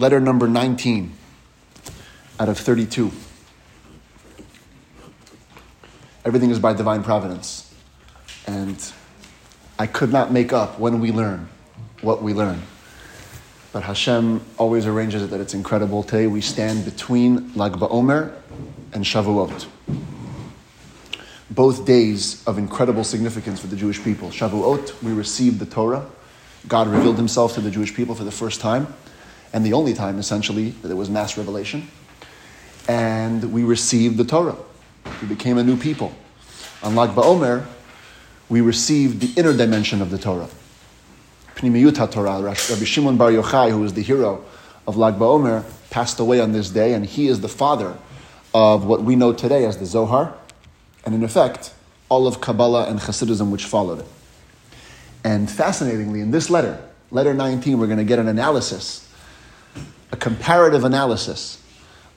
letter number 19 out of 32. Everything is by divine providence. And I could not make up when we learn what we learn. But Hashem always arranges it that it's incredible. Today we stand between Lag BaOmer and Shavuot. Both days of incredible significance for the Jewish people. Shavuot, we received the Torah. God revealed himself to the Jewish people for the first time, and the only time, essentially, that there was mass revelation. And we received the Torah. We became a new people. On Lag BaOmer, we received the inner dimension of the Torah. Pnimiyut Torah. Rabbi Shimon Bar Yochai, who is the hero of Lag BaOmer, passed away on this day, and he is the father of what we know today as the Zohar, and in effect, all of Kabbalah and Hasidism which followed it. And fascinatingly, in this letter, letter 19, we're going to get an analysis, a comparative analysis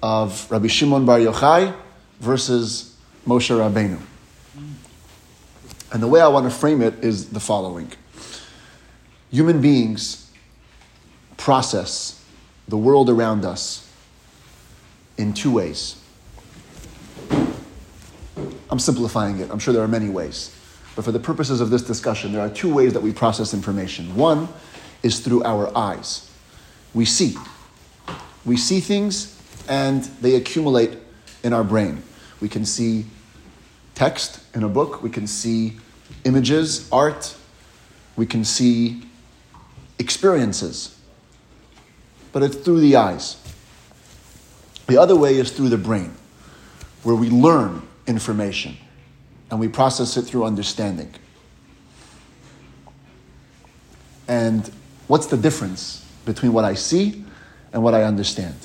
of Rabbi Shimon Bar Yochai versus Moshe Rabbeinu. And the way I want to frame it is the following Human beings process the world around us in two ways. I'm simplifying it. I'm sure there are many ways. But for the purposes of this discussion, there are two ways that we process information. One is through our eyes. We see. We see things and they accumulate in our brain. We can see text in a book, we can see images, art, we can see experiences. But it's through the eyes. The other way is through the brain, where we learn information and we process it through understanding. And what's the difference between what I see and what I understand?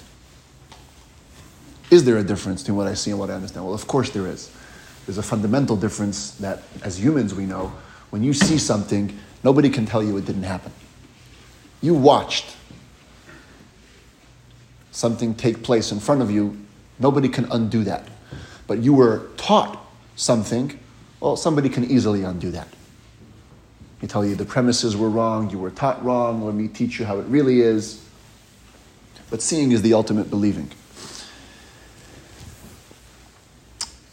Is there a difference between what I see and what I understand? Well, of course there is. There's a fundamental difference that, as humans, we know when you see something, nobody can tell you it didn't happen. You watched something take place in front of you, nobody can undo that. But you were taught something, well, somebody can easily undo that. They tell you the premises were wrong, you were taught wrong, let me teach you how it really is. But seeing is the ultimate believing.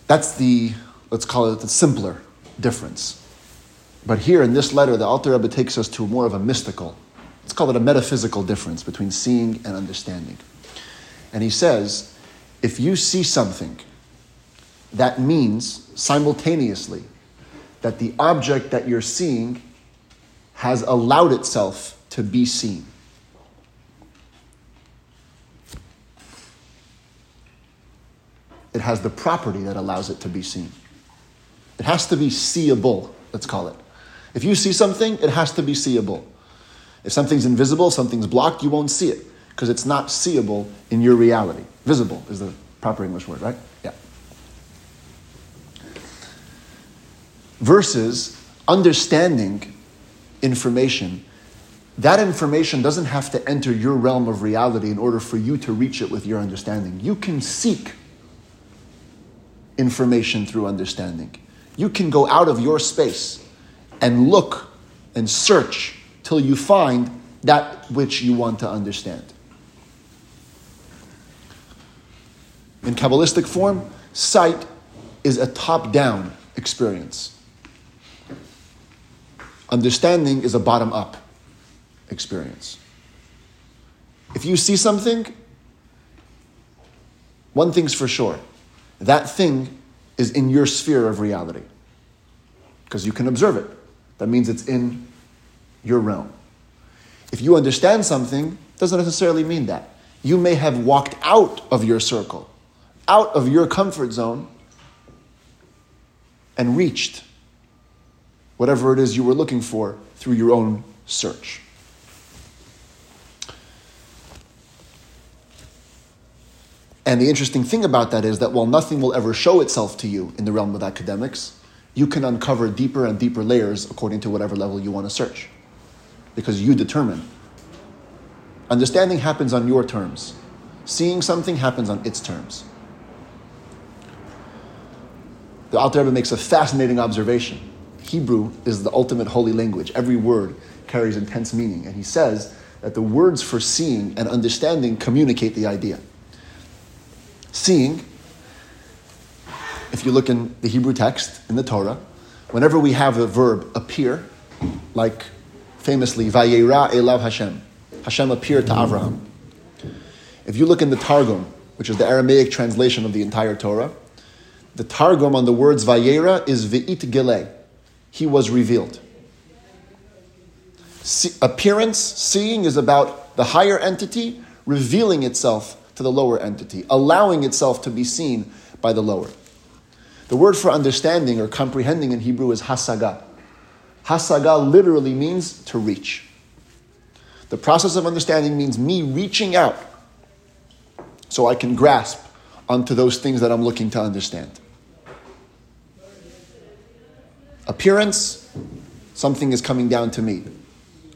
That's the, let's call it the simpler difference. But here in this letter, the Alter Rebbe takes us to more of a mystical, let's call it a metaphysical difference between seeing and understanding. And he says, if you see something, that means simultaneously that the object that you're seeing has allowed itself to be seen. It has the property that allows it to be seen. It has to be seeable, let's call it. If you see something, it has to be seeable. If something's invisible, something's blocked, you won't see it because it's not seeable in your reality. Visible is the proper English word, right? Yeah. Versus understanding information. That information doesn't have to enter your realm of reality in order for you to reach it with your understanding. You can seek information through understanding. You can go out of your space and look and search till you find that which you want to understand. In Kabbalistic form, sight is a top down experience. Understanding is a bottom up experience. If you see something, one thing's for sure that thing is in your sphere of reality because you can observe it. That means it's in your realm. If you understand something, doesn't necessarily mean that. You may have walked out of your circle, out of your comfort zone, and reached whatever it is you were looking for through your own search. And the interesting thing about that is that while nothing will ever show itself to you in the realm of academics, you can uncover deeper and deeper layers according to whatever level you want to search. Because you determine. Understanding happens on your terms, seeing something happens on its terms. The Alter Rebbe makes a fascinating observation. Hebrew is the ultimate holy language. Every word carries intense meaning. And he says that the words for seeing and understanding communicate the idea. Seeing, if you look in the Hebrew text in the Torah, whenever we have the verb appear, like famously, Vayera Elav Hashem, Hashem appeared to Avraham. If you look in the Targum, which is the Aramaic translation of the entire Torah, the Targum on the words Vayera is Ve'it Gilei. He was revealed. See, appearance, seeing, is about the higher entity revealing itself to the lower entity, allowing itself to be seen by the lower. The word for understanding or comprehending in Hebrew is hasaga. Hasaga literally means to reach. The process of understanding means me reaching out so I can grasp onto those things that I'm looking to understand. Appearance, something is coming down to me.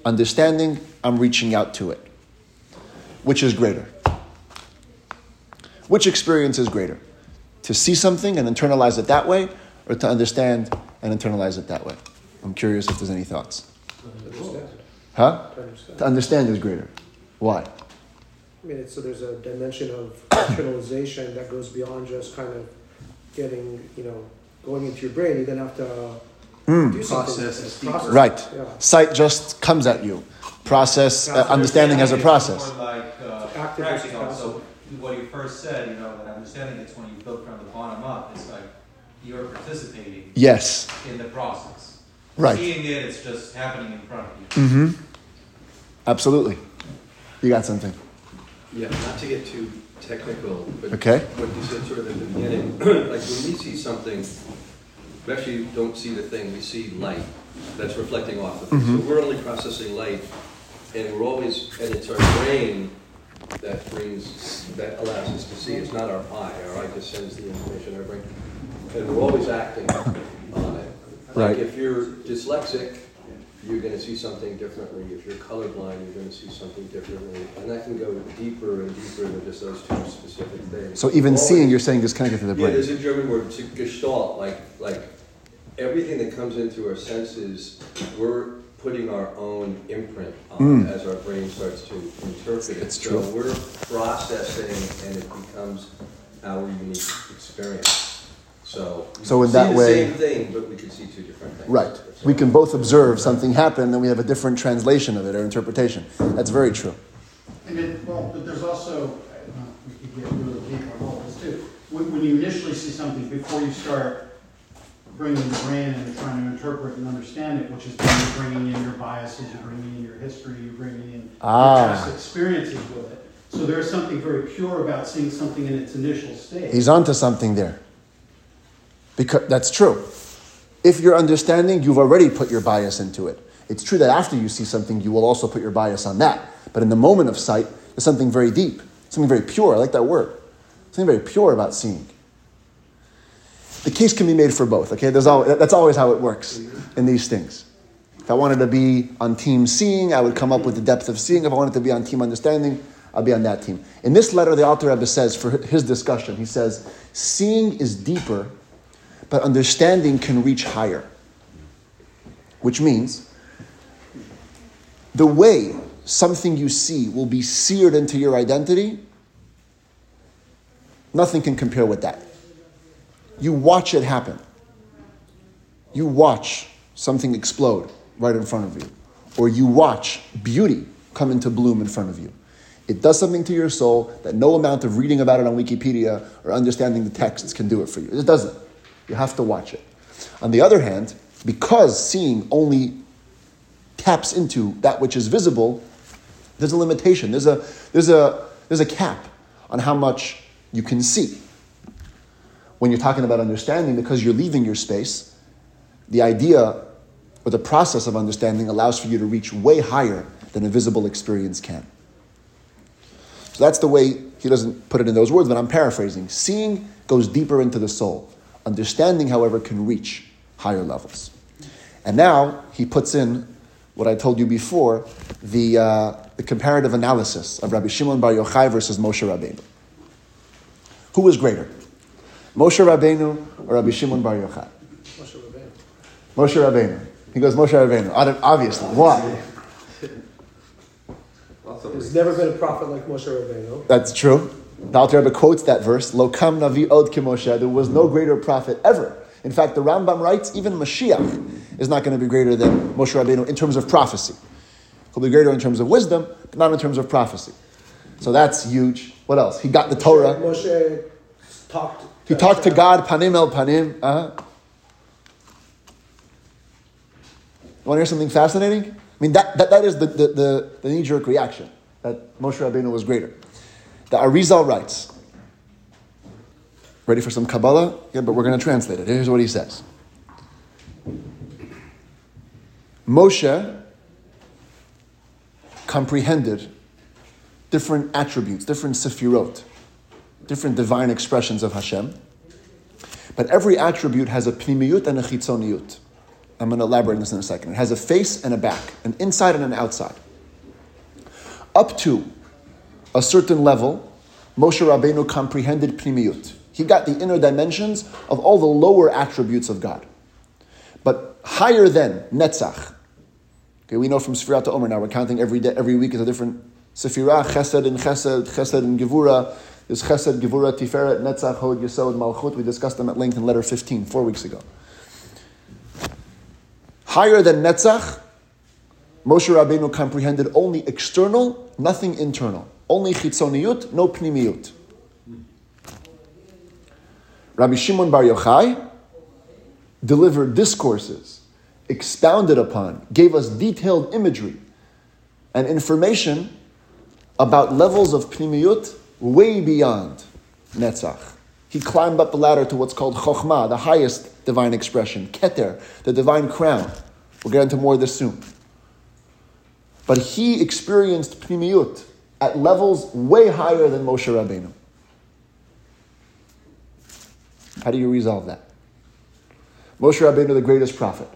Understanding, I'm reaching out to it. Which is greater? Which experience is greater? To see something and internalize it that way, or to understand and internalize it that way? I'm curious if there's any thoughts. Understand. Huh? To understand is greater. Why? I mean, so there's a dimension of internalization that goes beyond just kind of getting, you know, going into your brain. You then have to mm. do something. Process, process. Right. Yeah. Sight just comes at you. Process, uh, understanding as a process. Like, uh, practical. So what you first said, you know, that understanding it's when you build from the bottom up. It's like you're participating. Yes. In the process. Right. Seeing it, it's just happening in front of you. Mm-hmm. Absolutely. You got something. Yeah, not to get too technical, but okay. what you said sort of at the beginning, like when we see something, we actually don't see the thing, we see light that's reflecting off of it. Mm-hmm. So we're only processing light, and we're always, and it's our brain that brings, that allows us to see. It's not our eye. Our eye just sends the information our brain, and we're always acting on it. Like right. if you're dyslexic, you're going to see something differently. If you're colorblind, you're going to see something differently. And that can go deeper and deeper than just those two specific things. So even Always, seeing, you're saying, is connected to the brain. Yeah, there's a German word, gestalt, like, like everything that comes into our senses, we're putting our own imprint on mm. as our brain starts to interpret it. It's so true. we're processing and it becomes our unique experience. So, so in that way, same thing, but we can see two different things. Right. We can both observe something happen, then we have a different translation of it or interpretation. That's very true. And then, well, but there's also, uh, we could get really deep on all this too. When, when you initially see something, before you start bringing the brain and trying to interpret and understand it, which is you're bringing in your biases, you're bringing in your history, you're bringing in ah. your past experiences with it. So there's something very pure about seeing something in its initial state. He's onto something there. Because that's true. If you're understanding, you've already put your bias into it. It's true that after you see something, you will also put your bias on that. But in the moment of sight, there's something very deep, something very pure. I like that word. Something very pure about seeing. The case can be made for both, okay? Always, that's always how it works in these things. If I wanted to be on team seeing, I would come up with the depth of seeing. If I wanted to be on team understanding, I'll be on that team. In this letter, the Alter Rebbe says, for his discussion, he says, seeing is deeper but understanding can reach higher. Which means the way something you see will be seared into your identity, nothing can compare with that. You watch it happen. You watch something explode right in front of you, or you watch beauty come into bloom in front of you. It does something to your soul that no amount of reading about it on Wikipedia or understanding the texts can do it for you. It doesn't. You have to watch it. On the other hand, because seeing only taps into that which is visible, there's a limitation. There's a, there's a, there's a cap on how much you can see. When you're talking about understanding, because you're leaving your space, the idea or the process of understanding allows for you to reach way higher than a visible experience can. So that's the way he doesn't put it in those words, but I'm paraphrasing. Seeing goes deeper into the soul. Understanding, however, can reach higher levels. And now he puts in what I told you before the, uh, the comparative analysis of Rabbi Shimon Bar Yochai versus Moshe Rabbeinu. Who was greater, Moshe Rabbeinu or Rabbi Shimon Bar Yochai? Moshe Rabbeinu. Moshe Rabbeinu. He goes Moshe Rabbeinu. Obviously, why? There's never been a prophet like Moshe Rabbeinu. That's true. The Alter Rebbe quotes that verse, Lokam Navi Od Kimoshe. There was no greater prophet ever. In fact, the Rambam writes, even Mashiach is not going to be greater than Moshe Rabbeinu in terms of prophecy. He'll be greater in terms of wisdom, but not in terms of prophecy. So that's huge. What else? He got the Torah. Moshe talked. He talked to God, panim el panim. Uh-huh. You want to hear something fascinating? I mean, that, that, that is the, the, the, the knee jerk reaction that Moshe Rabbeinu was greater. The Arizal writes, ready for some Kabbalah? Yeah, but we're going to translate it. Here's what he says Moshe comprehended different attributes, different sefirot, different divine expressions of Hashem. But every attribute has a pnimiyut and a chitzoniyut. I'm going to elaborate on this in a second. It has a face and a back, an inside and an outside. Up to a certain level, Moshe Rabbeinu comprehended pnimiyut. He got the inner dimensions of all the lower attributes of God. But higher than Netzach. Okay, we know from Sfirat to Omer now, we're counting every day, every week is a different Sefirah, Chesed and Chesed, Chesed and Gevura. There's Chesed, Gevura, Tiferet, Netzach, Hod, Yesod, Malchut. We discussed them at length in letter 15, four weeks ago. Higher than Netzach, Moshe Rabbeinu comprehended only external, nothing internal. Only chitzoniyut, no pnimiyut. Rabbi Shimon Bar Yochai delivered discourses, expounded upon, gave us detailed imagery and information about levels of pnimiyut way beyond Netzach. He climbed up the ladder to what's called Chokhmah, the highest divine expression, Keter, the divine crown. We'll get into more of this soon. But he experienced pnimiyut at levels way higher than Moshe Rabbeinu. How do you resolve that? Moshe Rabbeinu, the greatest prophet.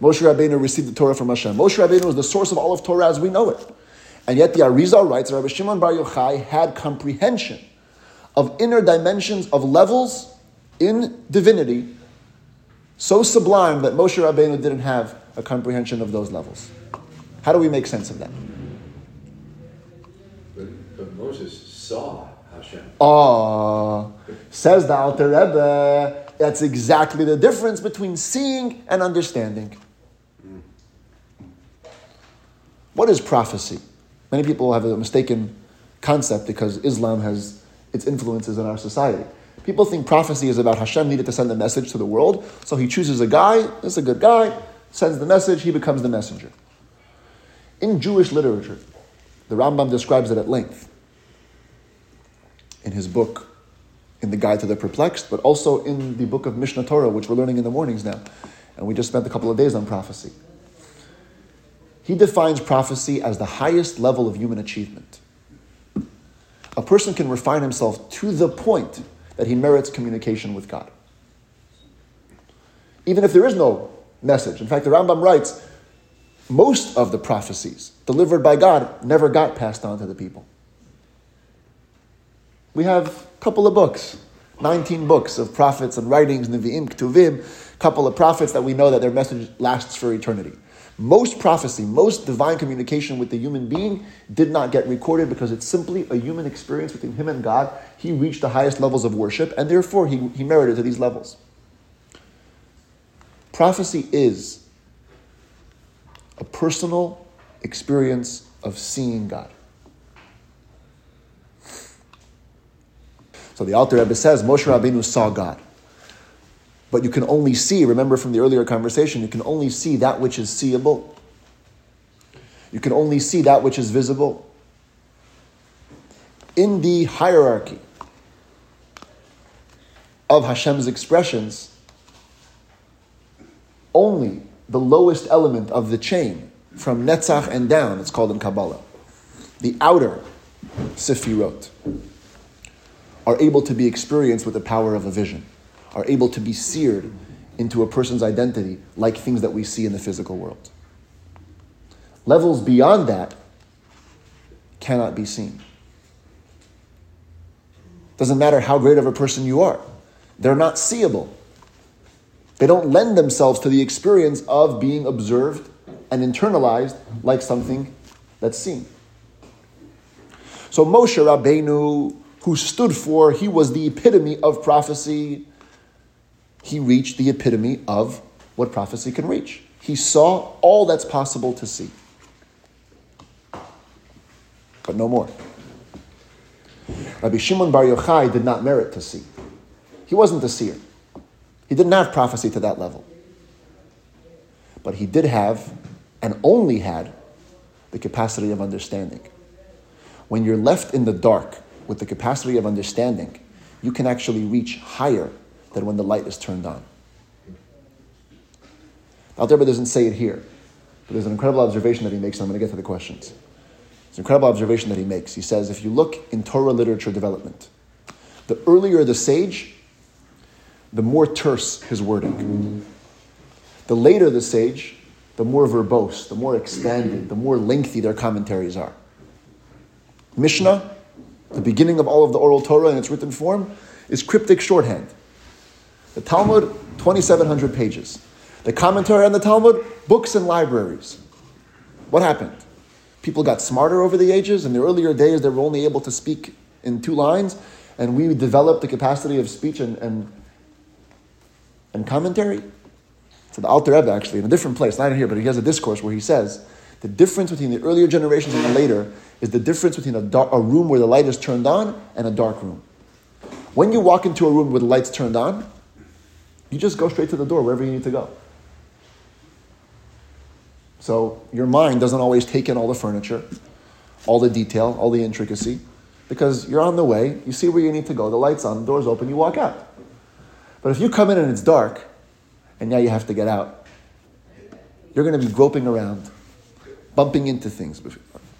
Moshe Rabbeinu received the Torah from Hashem. Moshe Rabbeinu was the source of all of Torah as we know it. And yet the Arizal writes that Rabbi Shimon Bar Yochai had comprehension of inner dimensions of levels in divinity so sublime that Moshe Rabbeinu didn't have a comprehension of those levels. How do we make sense of that? But, but Moses saw Hashem. Oh, says the Alter Rebbe, that's exactly the difference between seeing and understanding. Hmm. What is prophecy? Many people have a mistaken concept because Islam has its influences in our society. People think prophecy is about Hashem needed to send a message to the world, so he chooses a guy, this is a good guy, sends the message, he becomes the messenger. In Jewish literature, the Rambam describes it at length in his book, in the Guide to the Perplexed, but also in the book of Mishnah Torah, which we're learning in the mornings now. And we just spent a couple of days on prophecy. He defines prophecy as the highest level of human achievement. A person can refine himself to the point that he merits communication with God. Even if there is no message. In fact, the Rambam writes most of the prophecies delivered by God never got passed on to the people. We have a couple of books, 19 books of prophets and writings, Nevi'im, a couple of prophets that we know that their message lasts for eternity. Most prophecy, most divine communication with the human being did not get recorded because it's simply a human experience between him and God. He reached the highest levels of worship, and therefore he, he merited to these levels. Prophecy is a personal experience of seeing God. So the Alter Rebbe says Moshe Rabbeinu saw God. But you can only see, remember from the earlier conversation, you can only see that which is seeable. You can only see that which is visible. In the hierarchy of Hashem's expressions, only the lowest element of the chain, from Netzach and down, it's called in Kabbalah, the outer Sefirot, are able to be experienced with the power of a vision are able to be seared into a person's identity like things that we see in the physical world. Levels beyond that cannot be seen. Doesn't matter how great of a person you are, they're not seeable. They don't lend themselves to the experience of being observed and internalized like something that's seen. So Moshe Rabbeinu, who stood for, he was the epitome of prophecy. He reached the epitome of what prophecy can reach. He saw all that's possible to see. But no more. Rabbi Shimon Bar Yochai did not merit to see. He wasn't a seer. He didn't have prophecy to that level. But he did have, and only had, the capacity of understanding. When you're left in the dark with the capacity of understanding, you can actually reach higher than when the light is turned on. Alter doesn't say it here, but there's an incredible observation that he makes, and I'm going to get to the questions. It's an incredible observation that he makes. He says, if you look in Torah literature development, the earlier the sage, the more terse his wording. The later the sage, the more verbose, the more expanded, the more lengthy their commentaries are. Mishnah, the beginning of all of the oral Torah in its written form, is cryptic shorthand. The Talmud, 2,700 pages. The commentary on the Talmud, books and libraries. What happened? People got smarter over the ages. In the earlier days, they were only able to speak in two lines, and we developed the capacity of speech and, and, and commentary. So the Alter Rebbe, actually, in a different place, not in here, but he has a discourse where he says the difference between the earlier generations and the later is the difference between a, dark, a room where the light is turned on and a dark room. When you walk into a room the light's turned on, you just go straight to the door wherever you need to go. So your mind doesn't always take in all the furniture, all the detail, all the intricacy, because you're on the way, you see where you need to go, the light's on, the door's open, you walk out. But if you come in and it's dark, and now you have to get out. You're going to be groping around, bumping into things,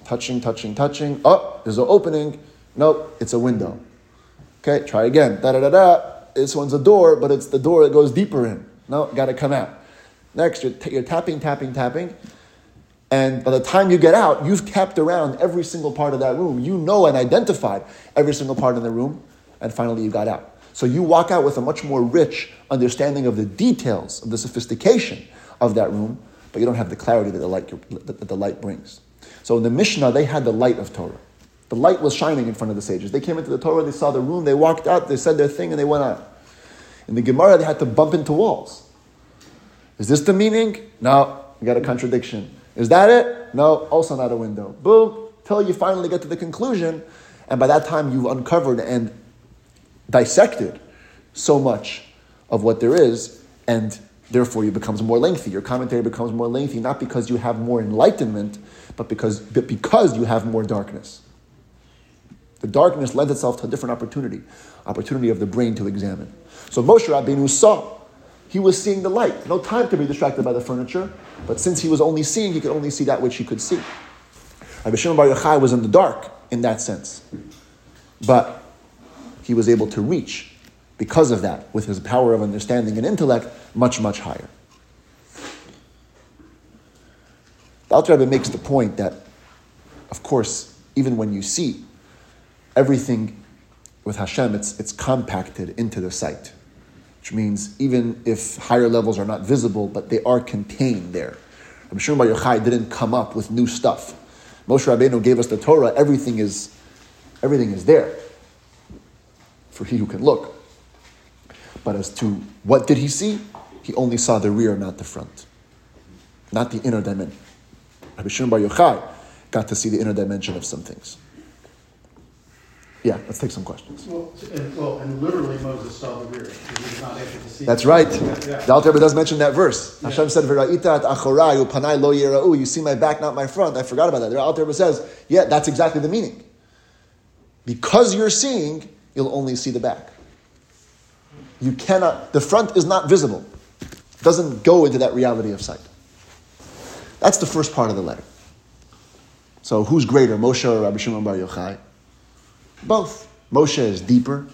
touching, touching, touching. Oh, there's an opening. Nope, it's a window. Okay, try again. Da da da da. This one's a door, but it's the door that goes deeper in. No, got to come out. Next, you're, t- you're tapping, tapping, tapping. And by the time you get out, you've tapped around every single part of that room. You know and identified every single part in the room. And finally, you got out. So you walk out with a much more rich understanding of the details, of the sophistication of that room, but you don't have the clarity that the light, that the light brings. So in the Mishnah, they had the light of Torah. The light was shining in front of the sages. They came into the Torah, they saw the room, they walked out, they said their thing, and they went out. In the Gemara, they had to bump into walls. Is this the meaning? No, you got a contradiction. Is that it? No, also not a window. Boom, till you finally get to the conclusion, and by that time you've uncovered and dissected so much of what there is, and therefore it becomes more lengthy. Your commentary becomes more lengthy, not because you have more enlightenment, but because, but because you have more darkness. The darkness lends itself to a different opportunity, opportunity of the brain to examine. So Moshe Rabbeinu saw, he was seeing the light. No time to be distracted by the furniture, but since he was only seeing, he could only see that which he could see. Rabbi Shimon Bar Yochai was in the dark in that sense. But he was able to reach, because of that, with his power of understanding and intellect, much, much higher. The Alter Rebbe makes the point that, of course, even when you see everything with Hashem, it's, it's compacted into the sight, which means even if higher levels are not visible, but they are contained there. Rabbi Shimon Bar Yochai didn't come up with new stuff. Moshe Rabbeinu gave us the Torah. Everything is, everything is there for he who can look. But as to what did he see? He only saw the rear, not the front, not the inner dimension. Rabbi Shimon Bar Yochai got to see the inner dimension of some things. Yeah, let's take some questions. Well, and, well, and literally Moses saw the rear. He was not able to see. That's right. Yeah. The Alter does mention that verse. Yeah. Hashem said, "V'ra'ita achorayu panai lo yira'u." You see my back, not my front. I forgot about that. The Alter says, "Yeah, that's exactly the meaning." Because you're seeing, you'll only see the back. You cannot, the front is not visible. It doesn't go into that reality of sight. That's the first part of the letter. So who's greater, Moshe or Rabbi Shimon Bar Yochai? Both. Moshe is deeper.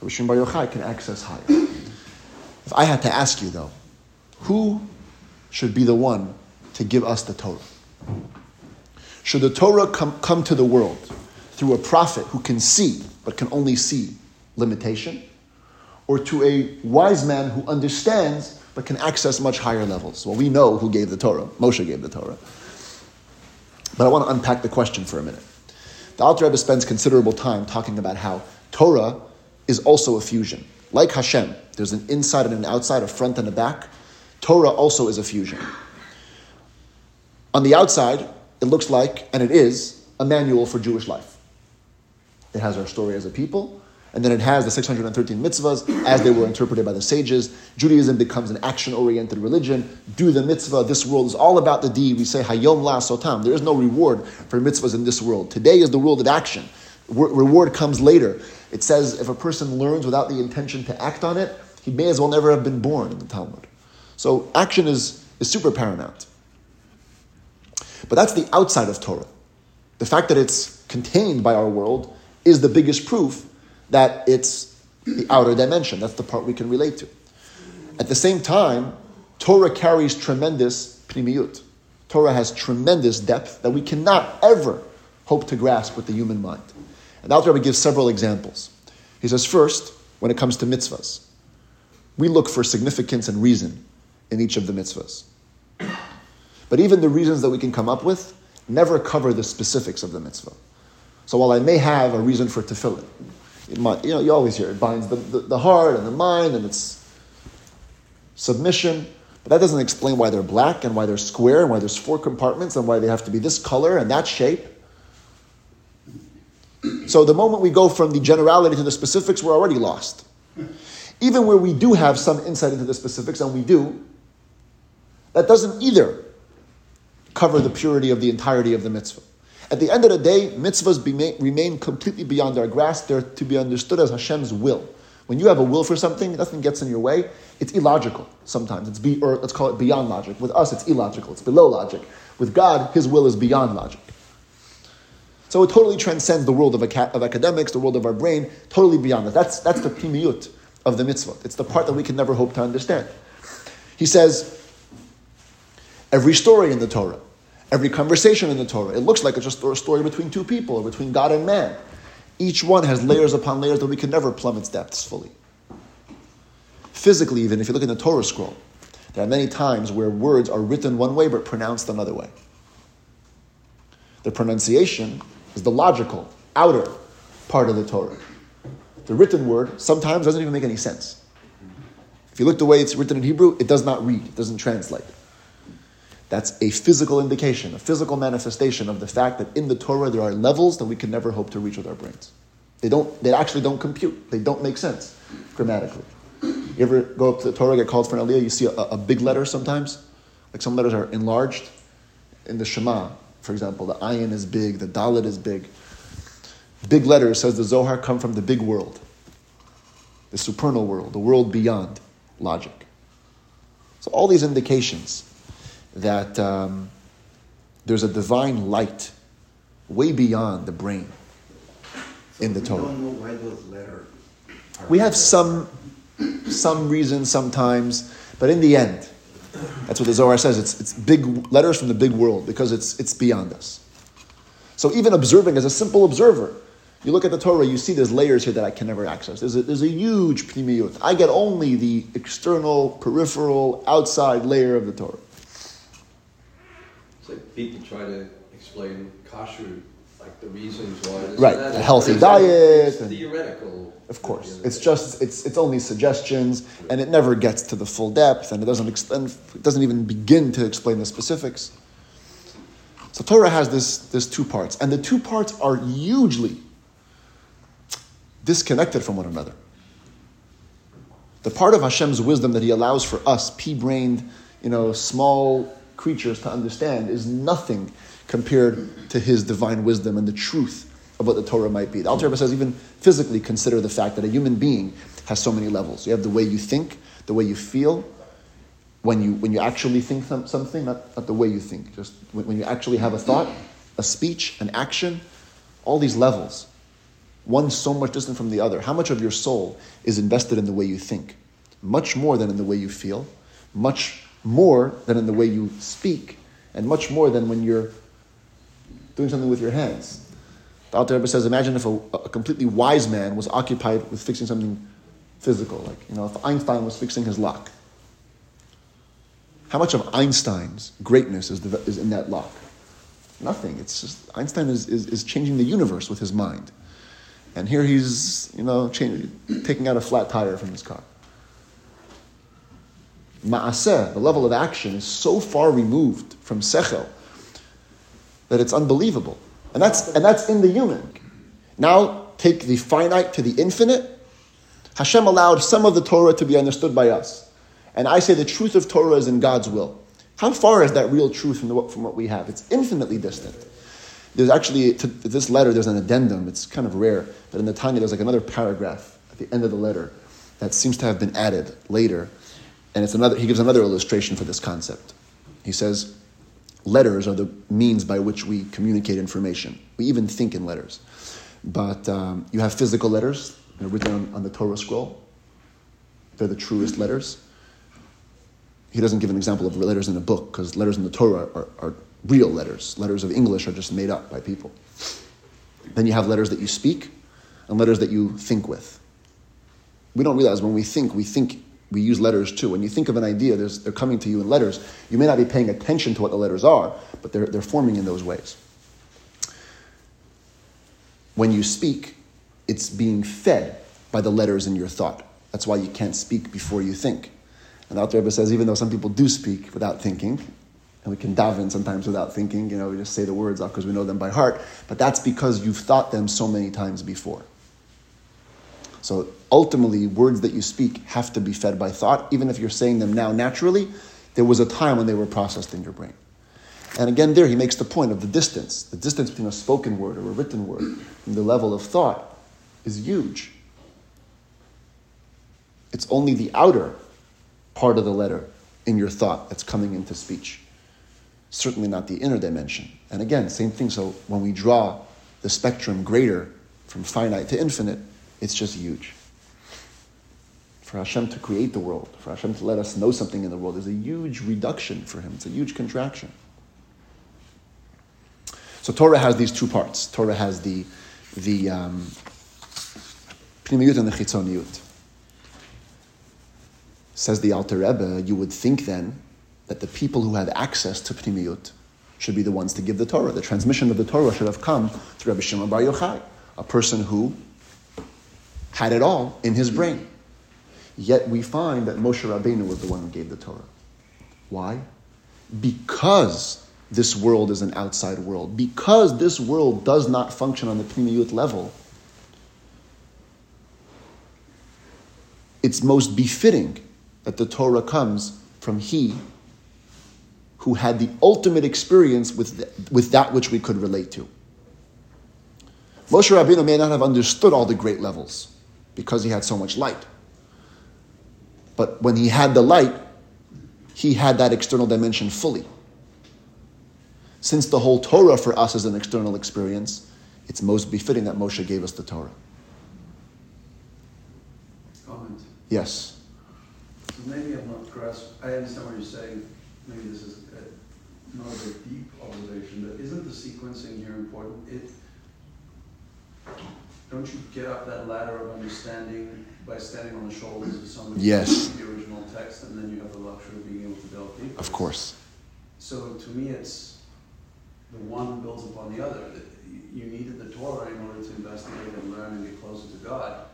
Rabbi Shimon Bar Yochai can access higher. If I had to ask you though, who should be the one to give us the Torah? Should the Torah come, come to the world through a prophet who can see but can only see limitation, or to a wise man who understands but can access much higher levels. Well, we know who gave the Torah. Moshe gave the Torah. But I want to unpack the question for a minute. The Alter Rebbe spends considerable time talking about how Torah is also a fusion. Like Hashem, there's an inside and an outside, a front and a back. Torah also is a fusion. On the outside, it looks like, and it is, a manual for Jewish life. It has our story as a people, and then it has the 613 mitzvahs as they were interpreted by the sages. Judaism becomes an action oriented religion. Do the mitzvah. This world is all about the deed. We say, Hayom la sotam. There is no reward for mitzvahs in this world. Today is the world of action. reward comes later. It says if a person learns without the intention to act on it, he may as well never have been born in the Talmud. So action is, is super paramount. But that's the outside of Torah. The fact that it's contained by our world is the biggest proof that it's the outer dimension. That's the part we can relate to. At the same time, Torah carries tremendous pnimiyut. Torah has tremendous depth that we cannot ever hope to grasp with the human mind. And Alter Rebbe gives several examples. He says, first, when it comes to mitzvahs, we look for significance and reason in each of the mitzvahs. But even the reasons that we can come up with never cover the specifics of the mitzvah. So while I may have a reason for tefillin, might, you know, you always hear it binds the, the, the heart and the mind and it's submission. But that doesn't explain why they're black and why they're square and why there's four compartments and why they have to be this color and that shape. So the moment we go from the generality to the specifics, we're already lost. Even where we do have some insight into the specifics, and we do, that doesn't either cover the purity of the entirety of the mitzvah. At the end of the day, mitzvahs be, remain completely beyond our grasp. They're to be understood as Hashem's will. When you have a will for something, nothing gets in your way. It's illogical sometimes. It's be, or let's call it beyond logic. With us, it's illogical. It's below logic. With God, His will is beyond logic. So it totally transcends the world of, of academics, the world of our brain, totally beyond that. That's, that's the pnimiyut of the mitzvah. It's the part that we can never hope to understand. He says, every story in the Torah Every conversation in the Torah, it looks like it's just a story between two people or between God and man. Each one has layers upon layers that we can never plumb its depths fully. Physically, even if you look in the Torah scroll, there are many times where words are written one way but pronounced another way. The pronunciation is the logical, outer part of the Torah. The written word sometimes doesn't even make any sense. If you look the way it's written in Hebrew, it does not read, it doesn't translate. That's a physical indication, a physical manifestation of the fact that in the Torah there are levels that we can never hope to reach with our brains. They don't. They actually don't compute. They don't make sense grammatically. You ever go up to the Torah, get called for an aliyah, you see a, a big letter sometimes, like some letters are enlarged. In the Shema, for example, the ayin is big, the dalet is big. Big letters says the Zohar come from the big world, the supernal world, the world beyond logic. So all these indications that um, there's a divine light way beyond the brain so in the Torah. don't know why those letters. We have some some reason sometimes, but in the end, that's what the Zohar says. It's, it's big letters from the big world because it's, it's beyond us. So even observing as a simple observer, you look at the Torah, you see there's layers here that I can never access. There's a, there's a huge pnimiyut. I get only the external, peripheral, outside layer of the Torah like people try to explain kashrut, like the reasons why. This right, a healthy diet. It's theoretical. Of course, it's just it's it's only suggestions, and it never gets to the full depth, and it doesn't extend, it doesn't even begin to explain the specifics. So Torah has this this two parts, and the two parts are hugely disconnected from one another. The part of Hashem's wisdom that He allows for us, pea-brained, you know, small creatures to understand is nothing compared to his divine wisdom and the truth of what the Torah might be. The Alter Rebbe says even physically consider the fact that a human being has so many levels. You have the way you think, the way you feel, when you, when you actually think something, not, not the way you think, just when, when you actually have a thought, a speech, an action, all these levels. One so much distant from the other. How much of your soul is invested in the way you think? Much more than in the way you feel, much more than in the way you speak, and much more than when you're doing something with your hands. The Alter Rebbe says, imagine if a, a, completely wise man was occupied with fixing something physical, like you know, if Einstein was fixing his lock. How much of Einstein's greatness is, the, is in that lock? nothing. It's just Einstein is, is, is changing the universe with his mind. And here he's, you know, changing, taking out a flat tire from his car. Ma'aseh, the level of action, is so far removed from sechel that it's unbelievable. And that's, and that's in the human. Now, take the finite to the infinite. Hashem allowed some of the Torah to be understood by us. And I say the truth of Torah is in God's will. How far is that real truth from, the, from what we have? It's infinitely distant. There's actually, to this letter, there's an addendum. It's kind of rare. But in the Tanya, there's like another paragraph at the end of the letter that seems to have been added later. And it's another, he gives another illustration for this concept. He says, letters are the means by which we communicate information. We even think in letters. But um, you have physical letters written on, on the Torah scroll. They're the truest letters. He doesn't give an example of letters in a book because letters in the Torah are, are real letters. Letters of English are just made up by people. Then you have letters that you speak and letters that you think with. We don't realize when we think, we think, we use letters too. When you think of an idea, they're coming to you in letters. You may not be paying attention to what the letters are, but they're, they're forming in those ways. When you speak, it's being fed by the letters in your thought. That's why you can't speak before you think. And the Alter Rebbe says, even though some people do speak without thinking, and we can daven sometimes without thinking, you know, we just say the words off because we know them by heart, but that's because you've thought them so many times before. So ultimately, words that you speak have to be fed by thought, even if you're saying them now naturally. There was a time when they were processed in your brain. And again, there he makes the point of the distance. The distance between a spoken word or a written word and the level of thought is huge. It's only the outer part of the letter in your thought that's coming into speech. Certainly not the inner dimension. And again, same thing. So when we draw the spectrum greater from finite to infinite, it's just huge. For Hashem to create the world, for Hashem to let us know something in the world, is a huge reduction for him. It's a huge contraction. So Torah has these two parts. Torah has the the um, pnimiyut and the chitzoniyut. Says the Alter Rebbe, you would think then that the people who had access to Pnimiyut should be the ones to give the Torah. The transmission of the Torah should have come through Rabbi Shimon Bar Yochai, a person who had it all in his brain. Yet we find that Moshe Rabbeinu was the one who gave the Torah. Why? Because this world is an outside world. Because this world does not function on the Pnimiyut level, it's most befitting that the Torah comes from He who had the ultimate experience with, the, with that which we could relate to. Moshe Rabbeinu may not have understood all the great levels because he had so much light. But when he had the light, he had that external dimension fully. Since the whole Torah for us is an external experience, it's most befitting that Moshe gave us the Torah. Comment. Yes So maybe I'm not grasping, I understand what you're saying, maybe this is a, not a very deep observation, but isn't the sequencing here important? It, don't you get up that ladder of understanding by standing on the shoulders of somebody yes. the original text, and then you have the luxury of being able to delve deeper? Of course. So to me, it's the one builds upon the other. You needed the Torah in order to investigate and learn and get closer to God.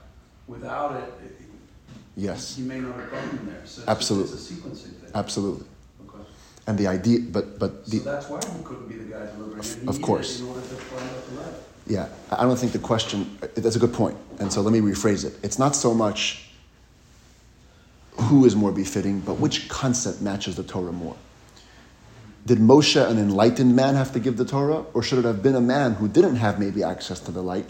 Without it, it Yes. You may not have gotten there. So it's Absolutely. It's a sequencing thing. Absolutely. Okay. And the idea, but but the, so that's why he couldn't be the guy delivering. He of course. Yeah, I don't think the question. That's a good point. point, and so let me rephrase it. It's not so much who is more befitting, but which concept matches the Torah more. Did Moshe, an enlightened man, have to give the Torah, or should it have been a man who didn't have maybe access to the light,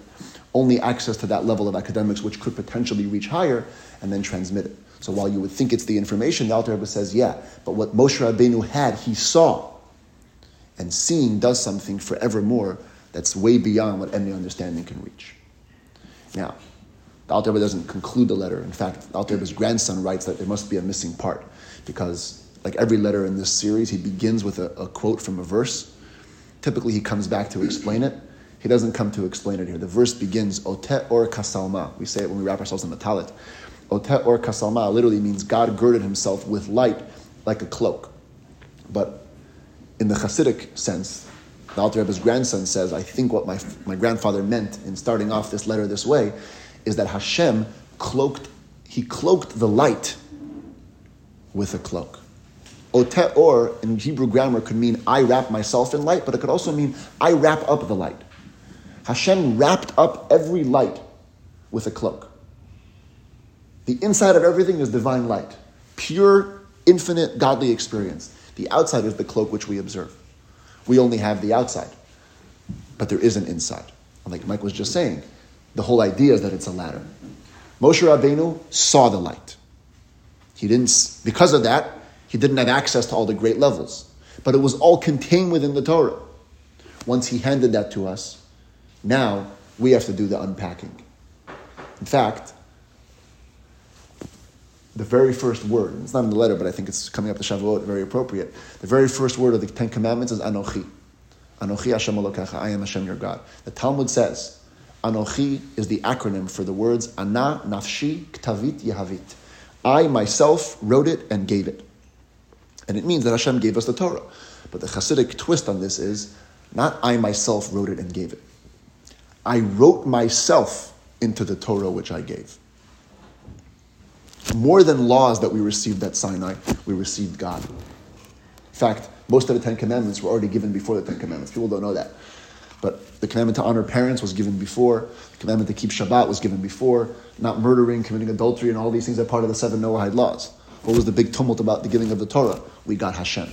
only access to that level of academics which could potentially reach higher, and then transmit it. So while you would think it's the information, the Alter Rebbe says, yeah, but what Moshe Rabbeinu had, he saw. And seeing does something forevermore that's way beyond what any understanding can reach. Now, the Alter doesn't conclude the letter. In fact, the grandson writes that there must be a missing part because, like every letter in this series, he begins with a, a quote from a verse. Typically, he comes back to explain it. He doesn't come to explain it here. The verse begins, Otet or kasalma. We say it when we wrap ourselves in the talit. Otet or kasalma literally means God girded himself with light like a cloak. But in the Hasidic sense, the Alter Rebbe's grandson says, I think what my, my grandfather meant in starting off this letter this way is that Hashem cloaked, he cloaked the light with a cloak. Ote Or in Hebrew grammar could mean I wrap myself in light, but it could also mean I wrap up the light. Hashem wrapped up every light with a cloak. The inside of everything is divine light, pure, infinite, godly experience. The outside is the cloak which we observe. We only have the outside, but there is an inside. Like Mike was just saying, the whole idea is that it's a ladder. Moshe Rabbeinu saw the light. He didn't, because of that, he didn't have access to all the great levels. But it was all contained within the Torah. Once he handed that to us, now we have to do the unpacking. In fact, the very first word, it's not in the letter, but I think it's coming up to Shavuot, very appropriate. The very first word of the Ten Commandments is Anochi. Anochi Hashem Elokecha, I am Hashem your God. The Talmud says, Anochi is the acronym for the words Ana Nafshi Ktavit Yehavit. I myself wrote it and gave it. And it means that Hashem gave us the Torah. But the Hasidic twist on this is not I myself wrote it and gave it. I wrote myself into the Torah which I gave. More than laws that we received at Sinai, we received God. In fact, most of the Ten Commandments were already given before the Ten Commandments. People don't know that. But the commandment to honor parents was given before. The commandment to keep Shabbat was given before. Not murdering, committing adultery, and all these things are part of the seven Noahide laws. What was the big tumult about the giving of the Torah? We got Hashem.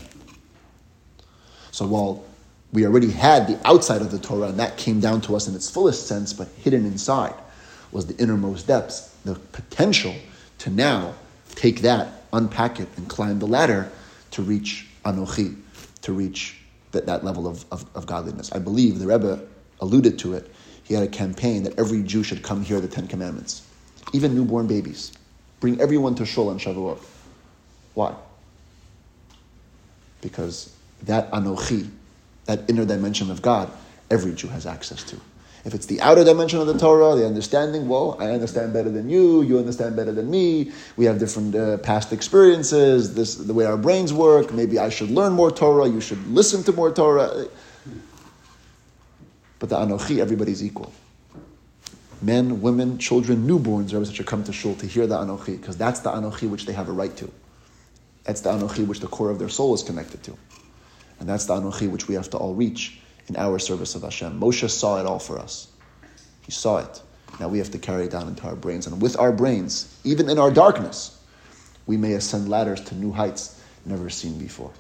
So while we already had the outside of the Torah, and that came down to us in its fullest sense, but hidden inside was the innermost depths, the potential to now take that, unpack it, and climb the ladder to reach Anochi, to reach that, that level of, of, of godliness. I believe the Rebbe alluded to it. He had a campaign that every Jew should come hear the Ten Commandments, even newborn babies. Bring everyone to Shul on Shavuot. Why? Because that Anochi, that inner dimension of God, every Jew has access to. If it's the outer dimension of the Torah, the understanding, well, I understand better than you, you understand better than me, we have different uh, past experiences, this the way our brains work, maybe I should learn more Torah, you should listen to more Torah. But the Anochi, everybody's equal. Men, women, children, newborns are should come to shul to hear the Anochi, because that's the Anochi which they have a right to. That's the Anochi which the core of their soul is connected to. And that's the Anochi which we have to all reach in our service of Hashem. Moshe saw it all for us. He saw it. Now we have to carry it down into our brains. And with our brains, even in our darkness, we may ascend ladders to new heights never seen before.